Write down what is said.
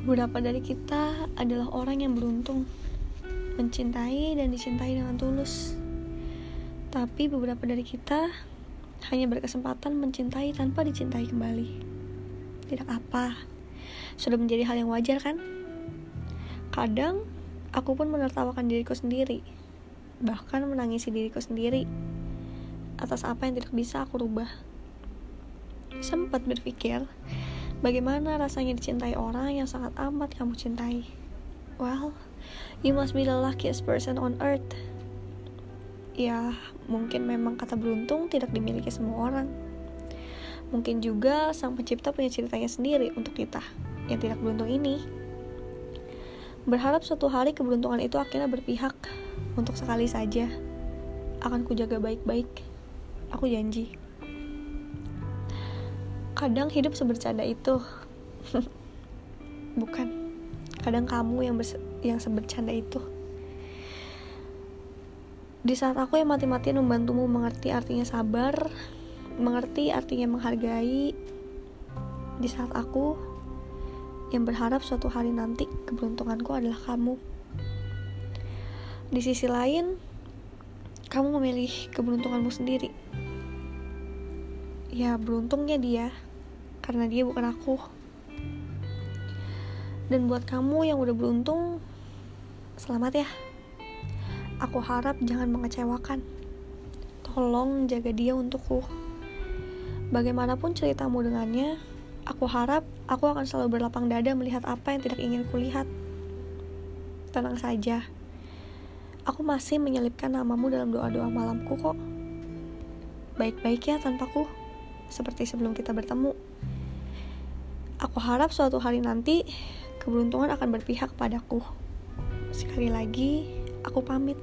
Beberapa dari kita adalah orang yang beruntung, mencintai dan dicintai dengan tulus. Tapi beberapa dari kita hanya berkesempatan mencintai tanpa dicintai kembali. Tidak apa, sudah menjadi hal yang wajar kan? Kadang aku pun menertawakan diriku sendiri, bahkan menangisi diriku sendiri atas apa yang tidak bisa aku rubah. Sempat berpikir, Bagaimana rasanya dicintai orang yang sangat amat kamu cintai? Well, you must be the luckiest person on earth. Ya, mungkin memang kata beruntung tidak dimiliki semua orang. Mungkin juga sang pencipta punya ceritanya sendiri untuk kita yang tidak beruntung ini. Berharap suatu hari keberuntungan itu akhirnya berpihak untuk sekali saja. Akan kujaga baik-baik. Aku janji kadang hidup sebercanda itu. Bukan. Kadang kamu yang yang sebercanda itu. Di saat aku yang mati-matian membantumu mengerti artinya sabar mengerti artinya menghargai di saat aku yang berharap suatu hari nanti keberuntunganku adalah kamu. Di sisi lain kamu memilih keberuntunganmu sendiri. Ya beruntungnya dia karena dia bukan aku. Dan buat kamu yang udah beruntung selamat ya. Aku harap jangan mengecewakan. Tolong jaga dia untukku. Bagaimanapun ceritamu dengannya aku harap aku akan selalu berlapang dada melihat apa yang tidak ingin kulihat. Tenang saja. Aku masih menyelipkan namamu dalam doa-doa malamku kok. Baik-baik ya tanpaku seperti sebelum kita bertemu Aku harap suatu hari nanti keberuntungan akan berpihak padaku. Sekali lagi, aku pamit.